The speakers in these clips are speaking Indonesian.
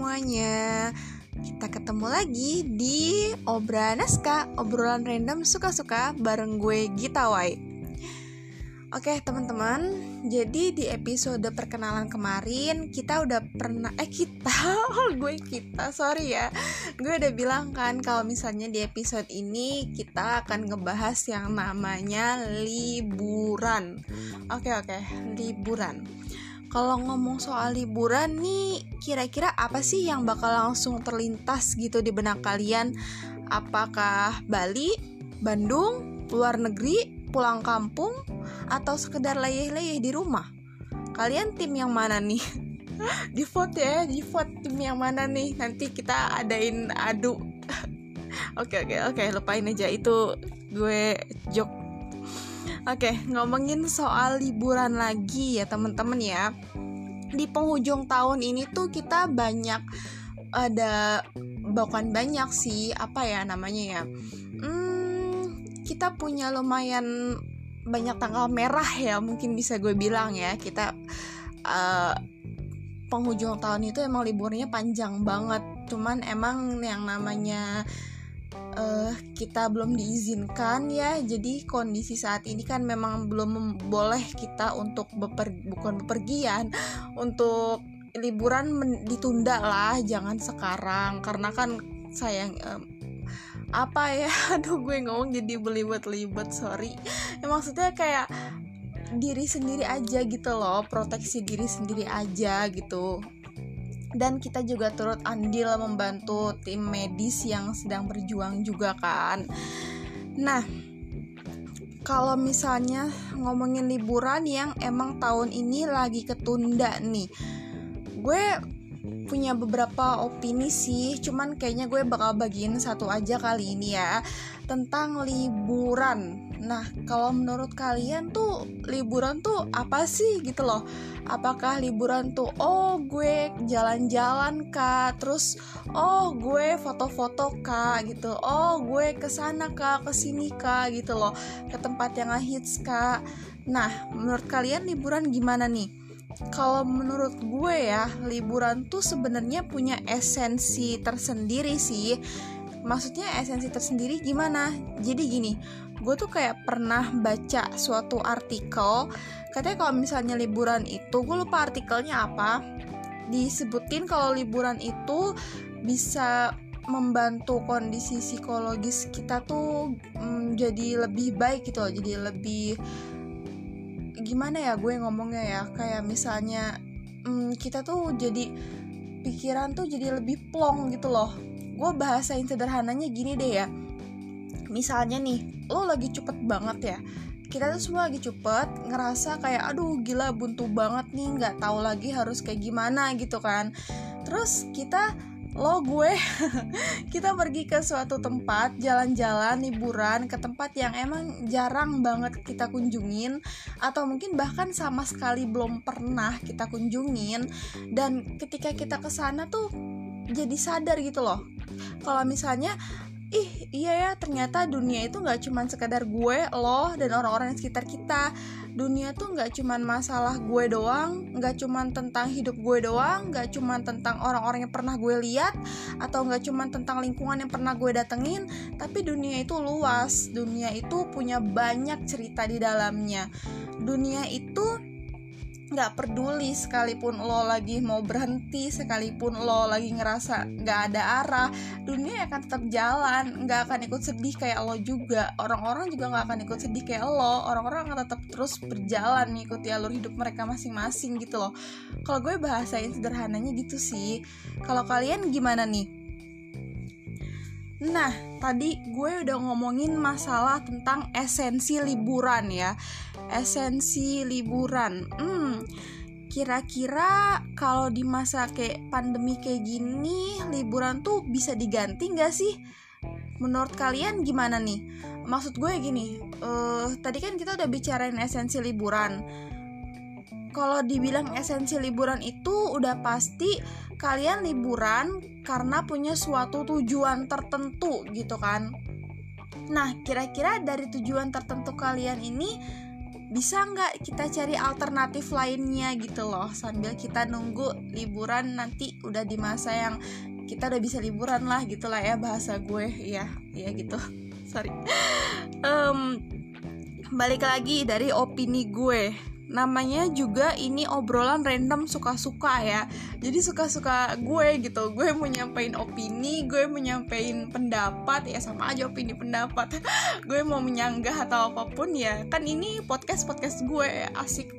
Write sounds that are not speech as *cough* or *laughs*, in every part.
semuanya. Kita ketemu lagi di Obra Naska Obrolan random suka-suka bareng gue Gita Wai. Oke teman-teman Jadi di episode perkenalan kemarin Kita udah pernah Eh kita *laughs* Gue kita sorry ya. Gue udah bilang kan Kalau misalnya di episode ini Kita akan ngebahas yang namanya Liburan. Oke oke Liburan kalau ngomong soal liburan nih, kira-kira apa sih yang bakal langsung terlintas gitu di benak kalian? Apakah Bali, Bandung, luar negeri, pulang kampung, atau sekedar leyeh-leyeh di rumah? Kalian tim yang mana nih? *laughs* di vote ya, di vote tim yang mana nih? Nanti kita adain adu. *laughs* Oke oke oke, lupain aja itu gue joke Oke, ngomongin soal liburan lagi ya teman-teman ya. Di penghujung tahun ini tuh kita banyak ada bukan banyak sih apa ya namanya ya. Hmm, kita punya lumayan banyak tanggal merah ya mungkin bisa gue bilang ya kita uh, penghujung tahun itu emang liburnya panjang banget cuman emang yang namanya uh, kita belum diizinkan ya. Jadi kondisi saat ini kan memang belum boleh kita untuk beper bukan bepergian *laughs* untuk liburan ditunda lah jangan sekarang. Karena kan sayang um, apa ya? *laughs* Aduh gue ngomong jadi belibet-libet sorry. Ya, maksudnya kayak diri sendiri aja gitu loh proteksi diri sendiri aja gitu dan kita juga turut andil membantu tim medis yang sedang berjuang juga kan. Nah, kalau misalnya ngomongin liburan yang emang tahun ini lagi ketunda nih, gue punya beberapa opini sih, cuman kayaknya gue bakal bagiin satu aja kali ini ya tentang liburan Nah, kalau menurut kalian tuh liburan tuh apa sih gitu loh? Apakah liburan tuh oh gue jalan-jalan kak, terus oh gue foto-foto kak gitu, oh gue ke sana kak, ke sini kak gitu loh, ke tempat yang hits kak. Nah, menurut kalian liburan gimana nih? Kalau menurut gue ya, liburan tuh sebenarnya punya esensi tersendiri sih. Maksudnya esensi tersendiri gimana? Jadi gini, gue tuh kayak pernah baca suatu artikel katanya kalau misalnya liburan itu gue lupa artikelnya apa disebutin kalau liburan itu bisa membantu kondisi psikologis kita tuh mm, jadi lebih baik gitu loh jadi lebih gimana ya gue ngomongnya ya? Kayak misalnya mm, kita tuh jadi pikiran tuh jadi lebih plong gitu loh. Gue bahasain sederhananya gini deh ya. Misalnya nih lo lagi cepet banget ya. Kita tuh semua lagi cepet ngerasa kayak aduh gila buntu banget nih nggak tahu lagi harus kayak gimana gitu kan. Terus kita lo gue. Kita pergi ke suatu tempat jalan-jalan liburan ke tempat yang emang jarang banget kita kunjungin atau mungkin bahkan sama sekali belum pernah kita kunjungin. Dan ketika kita ke sana tuh jadi sadar gitu loh. Kalau misalnya ih iya ya ternyata dunia itu nggak cuman sekadar gue lo dan orang-orang di sekitar kita. Dunia tuh nggak cuman masalah gue doang nggak cuman tentang hidup gue doang nggak cuman tentang orang-orang yang pernah gue lihat atau nggak cuman tentang lingkungan yang pernah gue datengin tapi dunia itu luas. Dunia itu punya banyak cerita di dalamnya. Dunia itu nggak peduli sekalipun lo lagi mau berhenti sekalipun lo lagi ngerasa nggak ada arah dunia akan tetap jalan. Nggak akan ikut sedih kayak lo juga. Orang-orang juga nggak akan ikut sedih kayak lo. Orang-orang akan tetap terus berjalan mengikuti alur hidup mereka masing-masing gitu loh. Kalau gue bahasain sederhananya gitu sih. Kalau kalian gimana nih Nah, tadi gue udah ngomongin masalah tentang esensi liburan ya. Esensi liburan. Hmm, kira-kira kalau di masa kayak pandemi kayak gini, liburan tuh bisa diganti nggak sih? Menurut kalian gimana nih? Maksud gue gini, uh, tadi kan kita udah bicarain esensi liburan kalau dibilang esensi liburan itu udah pasti kalian liburan karena punya suatu tujuan tertentu gitu kan. Nah, kira-kira dari tujuan tertentu kalian ini bisa nggak kita cari alternatif lainnya gitu loh sambil kita nunggu liburan nanti udah di masa yang kita udah bisa liburan lah gitulah ya bahasa gue. Ya ya gitu. *laughs* Sorry. Um, balik lagi dari opini gue namanya juga ini obrolan random suka-suka ya. Jadi suka-suka gue gitu. Gue mau nyampein opini gue mau nyampein pendapat. Ya sama aja opini pendapat. *laughs* Gue mau menyanggah atau apa pun ya. Kan ini podcast podcast gue. Asik.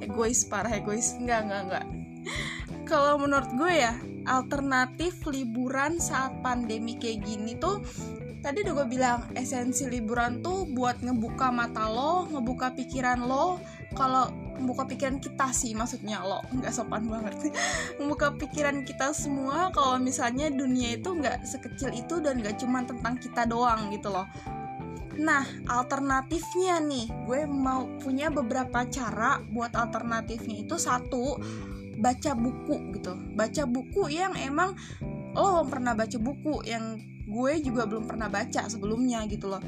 Egois parah egois. Enggak enggak enggak kalau menurut gue ya alternatif liburan saat pandemi kayak gini tuh tadi udah gue bilang esensi liburan tuh buat ngebuka mata lo ngebuka pikiran lo. Kalau membuka pikiran kita sih maksudnya lo. Nggak sopan banget. *laughs* Membuka pikiran kita semua kalau misalnya dunia itu nggak sekecil itu dan nggak cuma tentang kita doang gitu loh. Nah, alternatifnya nih, gue mau punya beberapa cara buat alternatifnya itu. Satu, baca buku gitu. Baca buku yang emang lo pernah baca buku yang gue juga belum pernah baca sebelumnya gitu loh.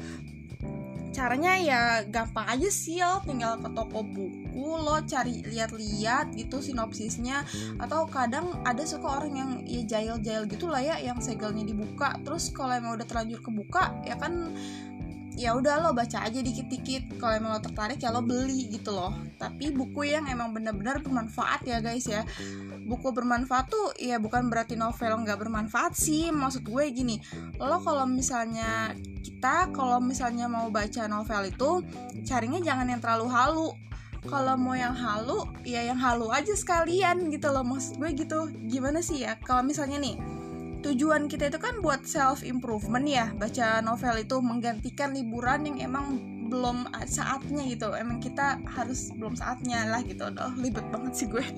Caranya ya gampang aja sih lo tinggal ke toko buku lo cari lihat-lihat gitu sinopsisnya. Atau kadang ada suka orang yang ya jail-jail gitu lah ya yang segelnya dibuka. Terus kalau emang udah terlanjur kebuka ya kan ya udah lo baca aja dikit-dikit. Kalau emang lo tertarik ya lo beli gitu loh. Tapi buku yang emang bener-bener bermanfaat ya guys ya. Buku bermanfaat tuh ya bukan berarti novel nggak bermanfaat sih. Maksud gue gini lo kalau misalnya kita kalau misalnya mau baca novel itu carinya jangan yang terlalu halu. Kalau mau yang halu ya yang halu aja sekalian gitu loh. Maksud gue gitu. Gimana sih ya? Kalau misalnya nih tujuan kita itu kan buat self improvement ya. Baca novel itu menggantikan liburan yang emang belum saatnya gitu. Emang kita harus belum saatnya lah gitu. Aduh, libet banget sih gue. *laughs* Oke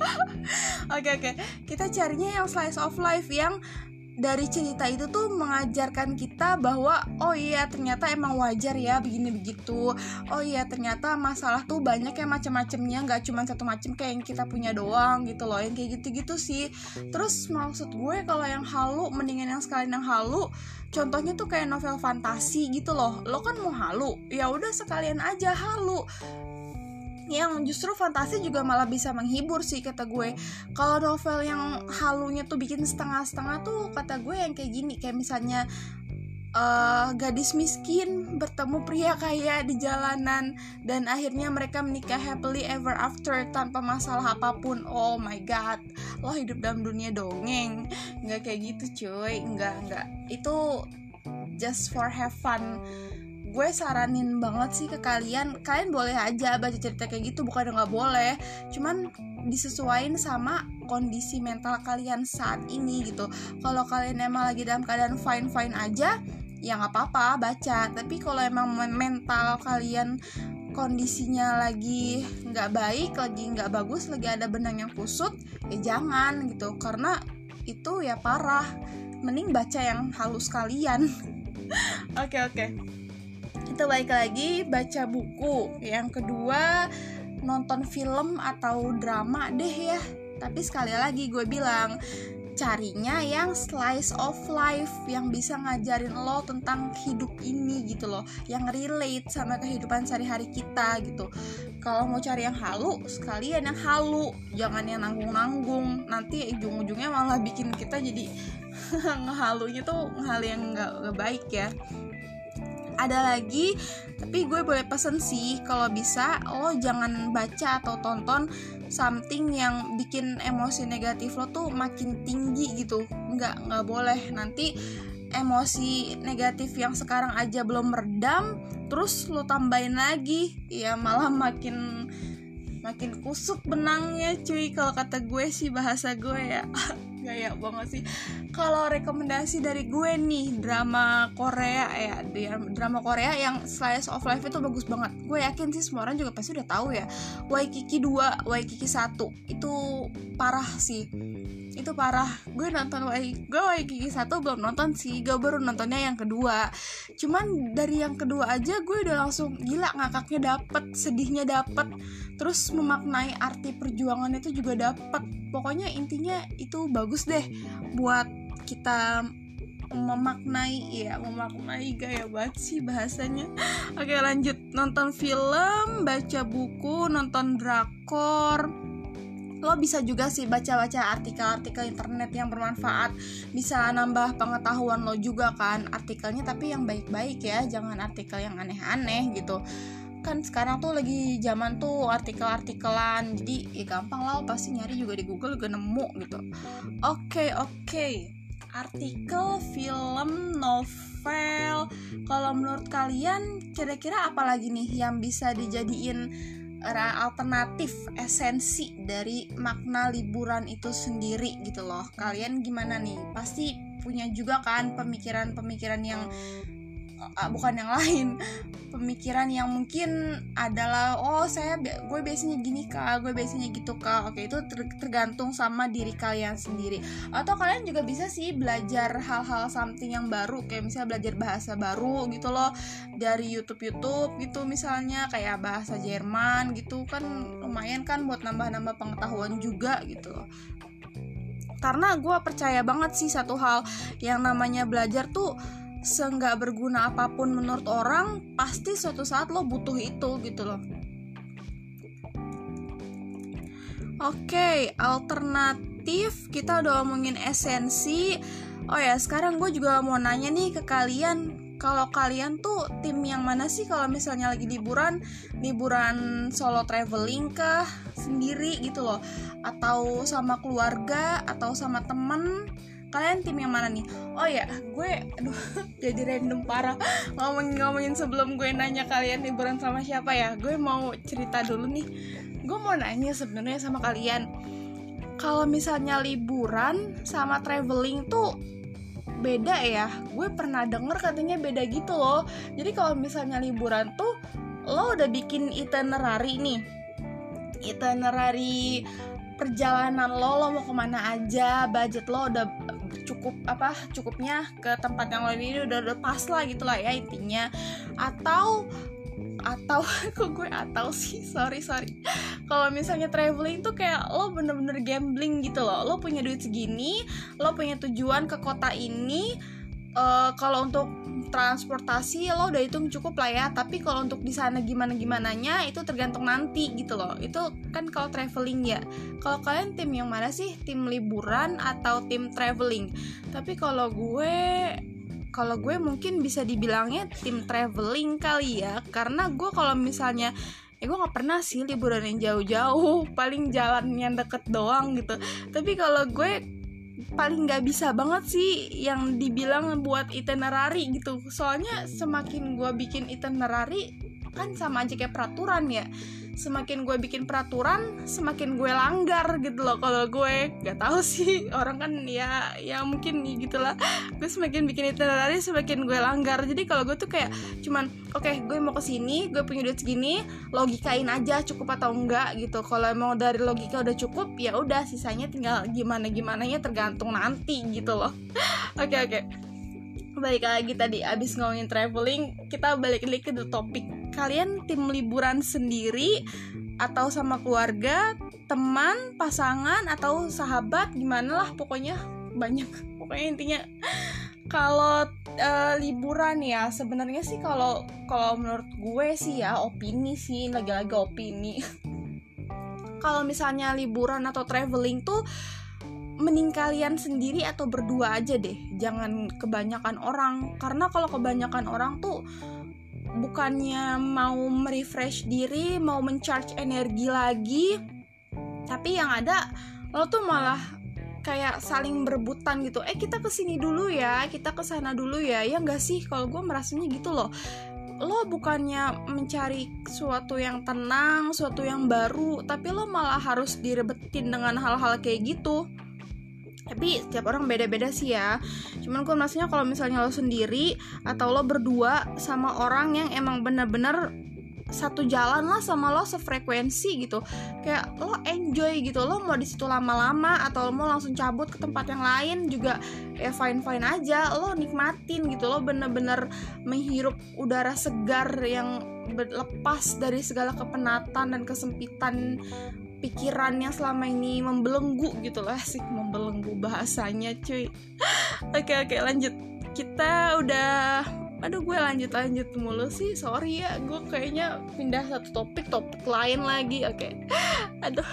oke. Okay, okay. kita carinya yang slice of life yang dari cerita itu tuh mengajarkan kita bahwa oh iya ternyata emang wajar ya begini begitu. Oh iya ternyata masalah tuh banyak ya macam-macamnya nggak cuma satu macam kayak yang kita punya doang gitu loh yang kayak gitu-gitu sih. Terus maksud gue kalau yang halu mendingan yang sekalian yang halu contohnya tuh kayak novel fantasi gitu loh. Lo kan mau halu ya udah sekalian aja halu yang justru fantasi juga malah bisa menghibur sih kata gue. Kalau novel yang halunya tuh bikin setengah-setengah tuh kata gue yang kayak gini kayak misalnya uh, gadis miskin bertemu pria kaya di jalanan dan akhirnya mereka menikah happily ever after tanpa masalah apa pun. Oh my god lo hidup dalam dunia dongeng. Nggak kayak gitu cuy. Nggak nggak. Itu just for have fun gue saranin banget sih ke kalian kalian boleh aja baca cerita kayak gitu bukan nggak boleh. Cuman disesuaikan sama kondisi mental kalian saat ini gitu. Kalau kalian emang lagi dalam keadaan fine fine aja ya nggak apa-apa baca. Tapi kalau emang mental kalian kondisinya lagi nggak baik lagi nggak bagus lagi ada benang yang kusut ya jangan gitu. Karena itu ya parah. Mending baca yang halus kalian. *laughs* Oke oke. okay, okay kita balik lagi baca buku. Yang kedua nonton film atau drama deh ya. Tapi sekali lagi gue bilang carinya yang slice of life yang bisa ngajarin lo tentang hidup ini gitu loh. Yang relate sama kehidupan sehari-hari kita gitu. Kalau mau cari yang halu sekalian yang halu. Jangan yang nanggung-nanggung. Nanti ujung-ujungnya malah bikin kita jadi *laughs* ngehalunya tuh hal yang nggak baik ya ada lagi tapi gue boleh pesen sih kalau bisa lo jangan baca atau tonton something yang bikin emosi negatif lo tuh makin tinggi gitu. Nggak nggak boleh. Nanti emosi negatif yang sekarang aja belum meredam terus lo tambahin lagi. Ya malah makin makin kusut benangnya cuy kalau kata gue sih bahasa gue ya *laughs* gaya banget sih. Kalau rekomendasi dari gue nih drama Korea ya drama Korea yang slice of life itu bagus banget. Gue yakin sih semua orang juga pasti udah tahu ya. Waikiki 2 Waikiki 1 itu parah sih itu parah. Gue nonton Waikiki gue Waikiki 1 belum nonton sih. Gue baru nontonnya yang kedua. Cuman dari yang kedua aja gue udah langsung gila ngakaknya dapet sedihnya dapet. Terus memaknai arti perjuangan itu juga dapet. Pokoknya intinya itu bagus deh buat kita memaknai ya memaknai gaya banget sih bahasanya. Oke lanjut. Nonton film baca buku nonton drakor lo bisa juga sih baca-baca artikel-artikel internet yang bermanfaat. Bisa nambah pengetahuan lo juga kan artikelnya tapi yang baik-baik ya jangan artikel yang aneh-aneh gitu. Kan sekarang tuh lagi zaman tuh artikel-artikelan jadi ya gampang lah pasti nyari juga di Google juga nemu gitu. Oke okay, oke. Okay. artikel film novel. Kalau menurut kalian kira-kira apa lagi nih yang bisa dijadiin alternatif esensi dari makna liburan itu sendiri gitu loh. Kalian gimana nih? Pasti punya juga kan pemikiran-pemikiran yang uh, bukan yang lain. Pemikiran yang mungkin adalah oh saya gue biasanya gini kak gue biasanya gitu kak. Oke itu ter tergantung sama diri kalian sendiri. Atau kalian juga bisa sih belajar hal-hal something yang baru kayak misalnya belajar bahasa baru gitu loh dari YouTube YouTube gitu misalnya kayak bahasa Jerman gitu kan lumayan kan buat nambah-nambah pengetahuan juga gitu loh. Karena gue percaya banget sih satu hal yang namanya belajar tuh seenggak berguna apa pun menurut orang pasti suatu saat lo butuh itu gitu loh. Oke, alternatif kita udah ngomongin esensi. Oh ya, sekarang gue juga mau nanya nih ke kalian, kalau kalian tuh tim yang mana sih kalau misalnya lagi liburan, liburan solo traveling kah, sendiri gitu loh, atau sama keluarga, atau sama temen? Kalian tim yang mana nih? Oh ya gue aduh *laughs* jadi random parah. Ngomongin ngomongin sebelum gue nanya kalian liburan sama siapa ya gue mau cerita dulu nih. Gue mau nanya sebenarnya sama kalian. Kalau misalnya liburan sama traveling tuh beda ya. Gue pernah denger katanya beda gitu loh. Jadi kalau misalnya liburan tuh lo udah bikin itinerary nih. Itinerary perjalanan lo lo mau ke mana aja budget lo udah cukup apa cukupnya ke tempat yang lain. Ini udah pas lah gitu lah ya intinya. Atau atau *laughs* kok gue atau sih? Sorry sorry. Kalau misalnya traveling tuh kayak lo bener-bener gambling gitu loh. Lo punya duit segini lo punya tujuan ke kota ini uh, kalau untuk transportasi lo udah hitung cukup lah ya. Tapi kalau untuk di sana gimana gimana nya itu tergantung nanti gitu loh. Itu kan kalau traveling ya. Kalau kalian tim yang mana sih? Tim liburan atau tim traveling? Tapi kalau gue kalau gue mungkin bisa dibilangnya tim traveling kali ya. Karena gue kalau misalnya ya gue nggak pernah sih liburan yang jauh-jauh. *laughs* Paling jalan yang deket doang gitu. Tapi kalau gue paling nggak bisa banget sih yang dibilang buat itinerary gitu. Soalnya semakin gue bikin itinerary kan sama aja kayak peraturan ya semakin gue bikin peraturan semakin gue langgar gitu loh kalau gue. Nggak tahu *laughs* sih orang kan ya ya mungkin nih gitulah. Gue semakin bikin itinerary semakin gue langgar. Jadi kalau gue tuh kayak cuman oke okay, gue mau ke sini gue punya duit segini logikain aja cukup atau enggak gitu. Kalau emang dari logika udah cukup ya udah sisanya tinggal gimana gimana nya tergantung nanti gitu loh. *laughs* Oke oke. okay, okay. Balik lagi tadi abis ngomongin traveling kita balik lagi ke topik kalian tim liburan sendiri atau sama keluarga, teman, pasangan atau sahabat gimana lah pokoknya banyak. *laughs* Pokoknya intinya kalau uh, liburan ya sebenarnya sih kalau kalau menurut gue sih ya opini sih lagi-lagi opini. *laughs* Kalau misalnya liburan atau traveling tuh mending kalian sendiri atau berdua aja deh. Jangan kebanyakan orang. Karena kalau kebanyakan orang tuh bukannya mau merefresh diri mau mencharge energi lagi tapi yang ada lo tuh malah kayak saling berebutan gitu. Eh kita ke sini dulu ya kita ke sana dulu ya. Ya nggak sih? Kalau gue merasanya gitu loh. Lo bukannya mencari suatu yang tenang suatu yang baru tapi lo malah harus direbetin dengan hal-hal kayak gitu tapi setiap orang beda-beda sih ya. Cuman gue maksudnya kalau misalnya lo sendiri atau lo berdua sama orang yang emang bener-bener satu jalan lah sama lo sefrekuensi gitu. Kayak lo enjoy gitu lo mau di situ lama-lama atau lo mau langsung cabut ke tempat yang lain juga ya fine fine aja lo nikmatin gitu. Lo bener-bener menghirup udara segar yang lepas dari segala kepenatan dan kesempitan pikiran yang selama ini membelenggu gitu lah sih membelenggu bahasanya cuy. *gasps* Oke oke lanjut. Kita udah aduh gue lanjut lanjut mulu sih sorry ya gue kayaknya pindah satu topik topik lain lagi oke. Okay. *laughs* aduh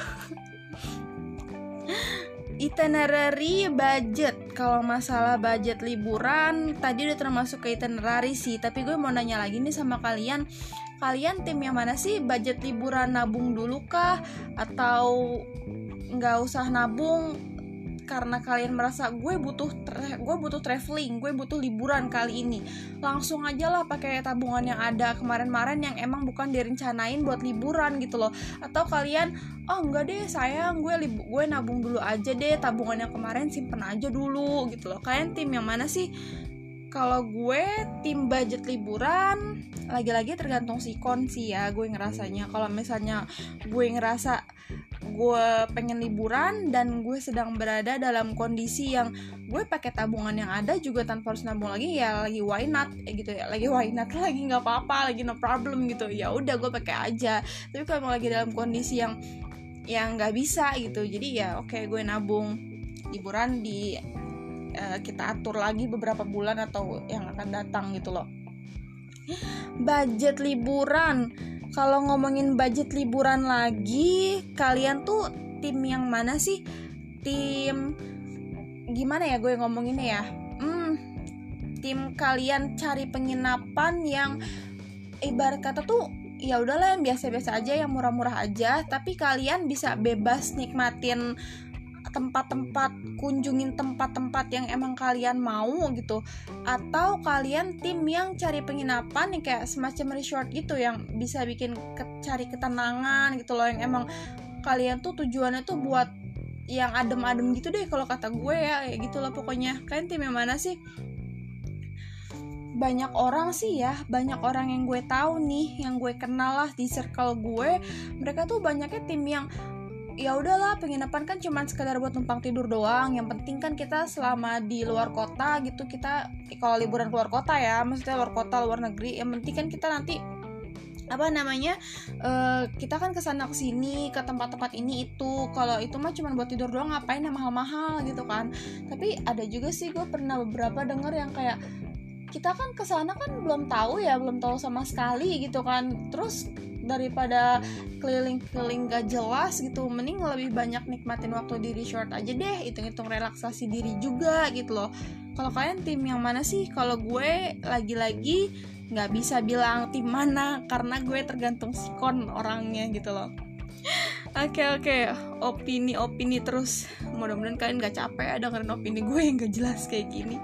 itinerary budget. Kalau masalah budget liburan tadi udah termasuk ke itinerary sih. Tapi gue mau nanya lagi nih sama kalian. Kalian tim yang mana sih budget liburan nabung dulu kah? Atau nggak usah nabung karena kalian merasa gue butuh gue butuh traveling gue butuh liburan kali ini. Langsung aja lah pakai tabungan yang ada kemarin-kemarin yang emang bukan direncanain buat liburan gitu loh. Atau kalian oh enggak deh sayang gue libu gue nabung dulu aja deh tabungan yang kemarin simpen aja dulu gitu loh. Kalian tim yang mana sih kalau gue tim budget liburan lagi-lagi tergantung sikon sih ya gue ngerasanya. Kalau misalnya gue ngerasa gue pengen liburan dan gue sedang berada dalam kondisi yang gue pakai tabungan yang ada juga tanpa harus nabung lagi ya lagi why not eh, gitu ya. Lagi why not *laughs* lagi nggak apa-apa lagi no problem gitu. Ya udah gue pakai aja. Tapi kalau lagi dalam kondisi yang yang nggak bisa gitu jadi ya oke okay, gue nabung liburan di uh, kita atur lagi beberapa bulan atau yang akan datang gitu loh. Budget liburan. Kalau ngomongin budget liburan lagi kalian tuh tim yang mana sih? Tim gimana ya gue ngomonginnya ya? Hmm, tim kalian cari penginapan yang ibarat kata tuh ya udahlah yang biasa-biasa aja yang murah-murah aja. Tapi kalian bisa bebas nikmatin tempat-tempat kunjungin tempat-tempat yang emang kalian mau gitu. Atau kalian tim yang cari penginapan yang kayak semacam resort gitu yang bisa bikin ke cari ketenangan gitu loh. Yang emang kalian tuh tujuannya tuh buat yang adem-adem gitu deh kalau kata gue ya kayak gitu loh pokoknya. Kalian tim yang mana sih? Banyak orang sih ya banyak orang yang gue tahu nih yang gue kenal lah di circle gue. Mereka tuh banyaknya tim yang ya udahlah penginapan kan cuma sekedar buat numpang tidur doang. Yang penting kan kita selama di luar kota gitu kita kalau liburan keluar kota ya maksudnya luar kota luar negeri yang penting kan kita nanti apa namanya uh, kita kan ke sana ke sini ke tempat-tempat ini itu. Kalau itu mah cuma buat tidur doang ngapain yang mahal-mahal gitu kan. Tapi ada juga sih gue pernah beberapa denger yang kayak kita kan ke sana kan belum tahu ya belum tahu sama sekali gitu kan. Terus daripada keliling-keliling gak jelas gitu mending lebih banyak nikmatin waktu di resort aja deh hitung-hitung relaksasi diri juga gitu loh kalau kalian tim yang mana sih kalau gue lagi-lagi nggak bisa bilang tim mana karena gue tergantung sikon orangnya gitu loh *laughs* Oke okay, oke, okay. opini-opini terus. Mudah-mudahan kalian gak capek ya dengerin opini gue yang gak jelas kayak gini.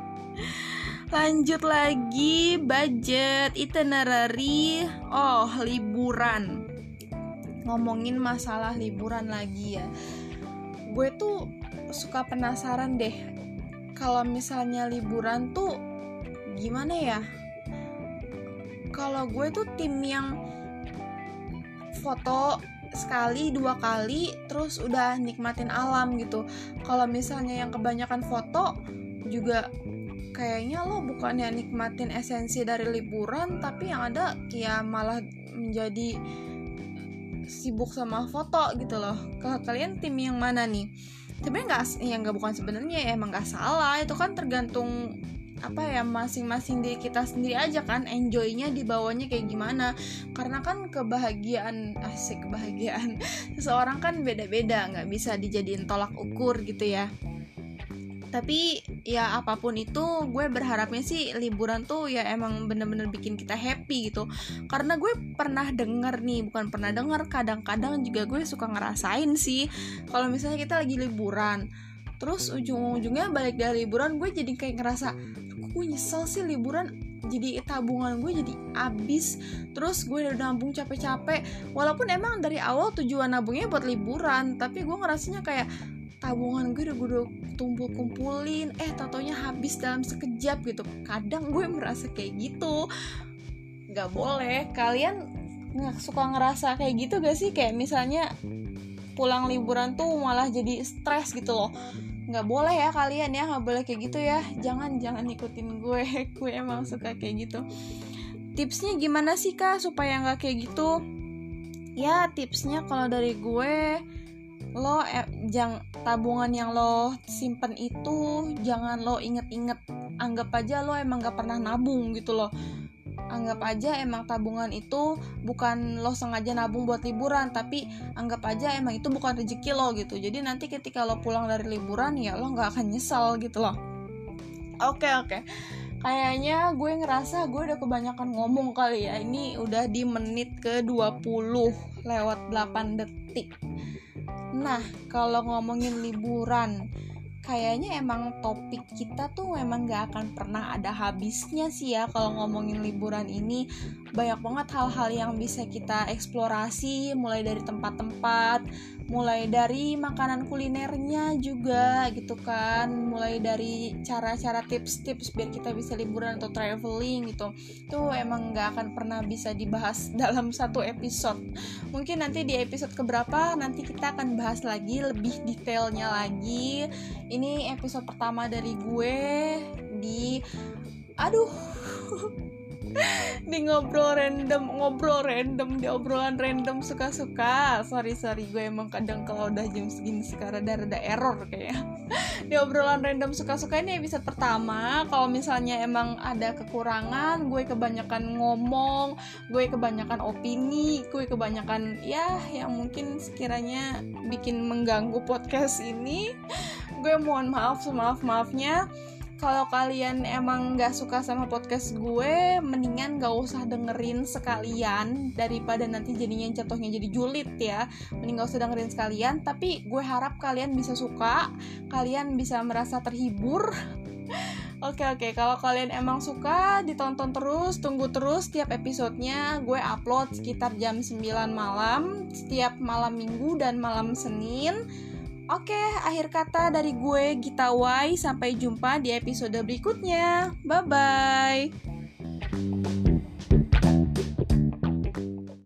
Lanjut lagi budget itinerary. Oh, liburan. Ngomongin masalah liburan lagi ya. Gue tuh suka penasaran deh. Kalau misalnya liburan tuh gimana ya? Kalau gue tuh tim yang foto sekali dua kali terus udah nikmatin alam gitu kalau misalnya yang kebanyakan foto juga kayaknya lo bukannya nikmatin esensi dari liburan tapi yang ada ya malah menjadi sibuk sama foto gitu loh. Kalau kalian tim yang mana nih? Tapi nggak yang nggak bukan sebenarnya ya emang nggak salah. Itu kan tergantung apa ya masing-masing diri kita sendiri aja kan enjoynya dibawanya kayak gimana. Karena kan kebahagiaan asik kebahagiaan. *laughs* Seseorang kan beda-beda nggak bisa dijadiin tolak ukur gitu ya tapi ya apa pun itu gue berharapnya sih liburan tuh ya emang bener-bener bikin kita happy gitu. Karena gue pernah denger nih bukan pernah denger kadang-kadang juga gue suka ngerasain sih kalau misalnya kita lagi liburan. Terus ujung-ujungnya balik dari liburan gue jadi kayak ngerasa gue nyesel sih liburan? Jadi tabungan gue jadi abis. Terus gue udah nabung capek-capek. Walaupun emang dari awal tujuan nabungnya buat liburan tapi gue ngerasanya kayak tabungan gue udah gue udah tumpul kumpulin. Eh tatonya habis dalam sekejap gitu. Kadang gue merasa kayak gitu. Nggak boleh. Kalian nggak suka ngerasa kayak gitu gak sih? Kayak misalnya pulang liburan tuh malah jadi stres gitu loh. Nggak boleh ya kalian ya nggak boleh kayak gitu ya. Jangan jangan ikutin gue. *laughs* Gue emang suka kayak gitu. Tipsnya gimana sih kak supaya nggak kayak gitu? Ya tipsnya kalau dari gue lo eh, jang tabungan yang lo simpen itu jangan lo inget-inget. Anggap aja lo emang gak pernah nabung gitu loh. Anggap aja emang tabungan itu bukan lo sengaja nabung buat liburan tapi anggap aja emang itu bukan rezeki lo gitu. Jadi nanti ketika lo pulang dari liburan ya lo nggak akan nyesal gitu loh. Oke oke. Kayaknya gue ngerasa gue udah kebanyakan ngomong kali ya. Ini udah di menit ke 20 lewat 8 detik nah kalau ngomongin liburan kayaknya emang topik kita tuh memang gak akan pernah ada habisnya sih ya kalau ngomongin liburan ini. Banyak banget hal-hal yang bisa kita eksplorasi mulai dari tempat-tempat mulai dari makanan kulinernya juga gitu kan. Mulai dari cara-cara tips-tips biar kita bisa liburan atau traveling gitu. Itu emang nggak akan pernah bisa dibahas *laughs* dalam satu episode. Mungkin nanti di episode keberapa nanti kita akan bahas lagi lebih detailnya lagi. Ini episode pertama dari gue di aduh *laughs* di ngobrol random ngobrol random di obrolan random suka-suka. Sorry sorry gue emang kadang kalau udah jam segini sekarang ada ada error kayak *laughs* di obrolan random suka-suka ini episode pertama. Kalau misalnya emang ada kekurangan gue kebanyakan ngomong gue kebanyakan opini gue kebanyakan ya yang mungkin sekiranya bikin mengganggu podcast ini gue mohon maaf semaaf maafnya kalau kalian emang nggak suka sama podcast gue mendingan gak usah dengerin sekalian daripada nanti jadinya jatuhnya jadi julid ya. Mending gak usah dengerin sekalian tapi gue harap kalian bisa suka kalian bisa merasa terhibur. *laughs* Oke oke, kalau kalian emang suka ditonton terus, tunggu terus setiap episodenya. Gue upload sekitar jam 9 malam setiap malam minggu dan malam Senin. Oke, akhir kata dari gue Gita Wai. Sampai jumpa di episode berikutnya. Bye bye.